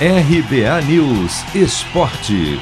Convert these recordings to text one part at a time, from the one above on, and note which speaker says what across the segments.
Speaker 1: RBA News Esporte.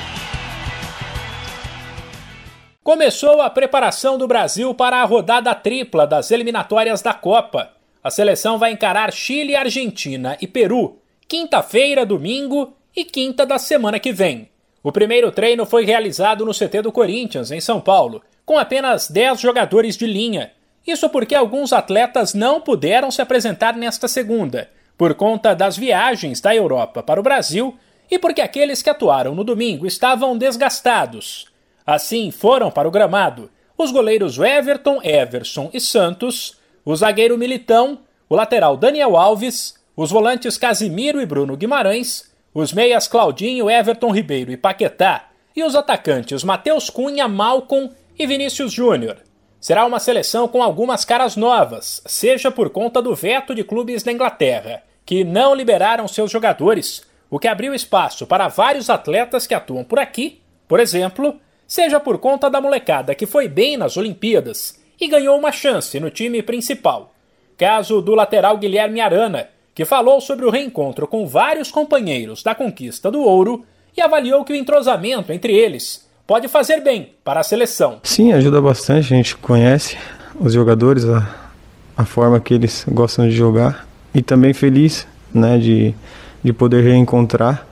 Speaker 2: Começou a preparação do Brasil para a rodada tripla das eliminatórias da Copa. A seleção vai encarar Chile, Argentina e Peru, quinta-feira, domingo e quinta da semana que vem. O primeiro treino foi realizado no CT do Corinthians, em São Paulo, com apenas 10 jogadores de linha. Isso porque alguns atletas não puderam se apresentar nesta segunda por conta das viagens da Europa para o Brasil e porque aqueles que atuaram no domingo estavam desgastados. Assim foram para o gramado os goleiros Everton, Everson e Santos, o zagueiro Militão, o lateral Daniel Alves, os volantes Casimiro e Bruno Guimarães, os meias Claudinho, Everton Ribeiro e Paquetá e os atacantes Matheus Cunha, Malcom e Vinícius Júnior. Será uma seleção com algumas caras novas, seja por conta do veto de clubes da Inglaterra, que não liberaram seus jogadores, o que abriu espaço para vários atletas que atuam por aqui, por exemplo, seja por conta da molecada que foi bem nas Olimpíadas e ganhou uma chance no time principal. Caso do lateral Guilherme Arana, que falou sobre o reencontro com vários companheiros da conquista do ouro e avaliou que o entrosamento entre eles pode fazer bem para a seleção.
Speaker 3: Sim, ajuda bastante. A gente conhece os jogadores, a, a forma que eles gostam de jogar e também feliz, né, de, de poder reencontrar.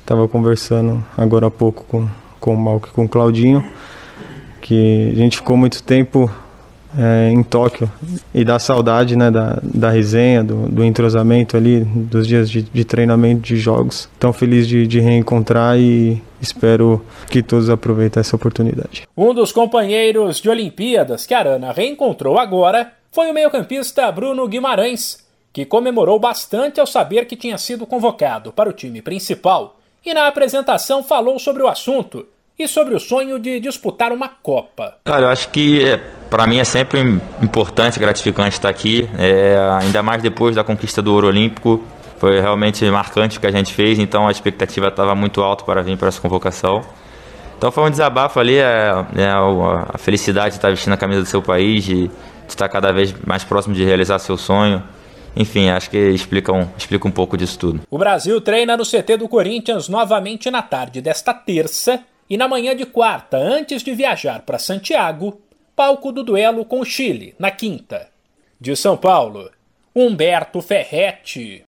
Speaker 3: Estava conversando agora há pouco com, com o Malco e com o Claudinho, que a gente ficou muito tempo é, em Tóquio e dá saudade né, da, da resenha, do, do entrosamento ali, dos dias de, de treinamento de jogos. Tão feliz de, de reencontrar e espero que todos aproveitem essa oportunidade.
Speaker 2: Um dos companheiros de Olimpíadas que a Arana reencontrou agora foi o meio-campista Bruno Guimarães, que comemorou bastante ao saber que tinha sido convocado para o time principal e na apresentação falou sobre o assunto e sobre o sonho de disputar uma Copa.
Speaker 4: Cara, eu acho que é, para mim é sempre importante, gratificante estar aqui, é, ainda mais depois da conquista do ouro olímpico. Foi realmente marcante o que a gente fez, então a expectativa estava muito alta para vir para essa convocação. Então foi um desabafo ali, é, é, a felicidade de estar vestindo a camisa do seu país, de estar cada vez mais próximo de realizar seu sonho. Enfim, acho que explica um, explica um pouco disso tudo.
Speaker 2: O Brasil treina no CT do Corinthians novamente na tarde desta terça e na manhã de quarta, antes de viajar para Santiago, palco do duelo com o Chile, na quinta. De São Paulo, Humberto Ferretti.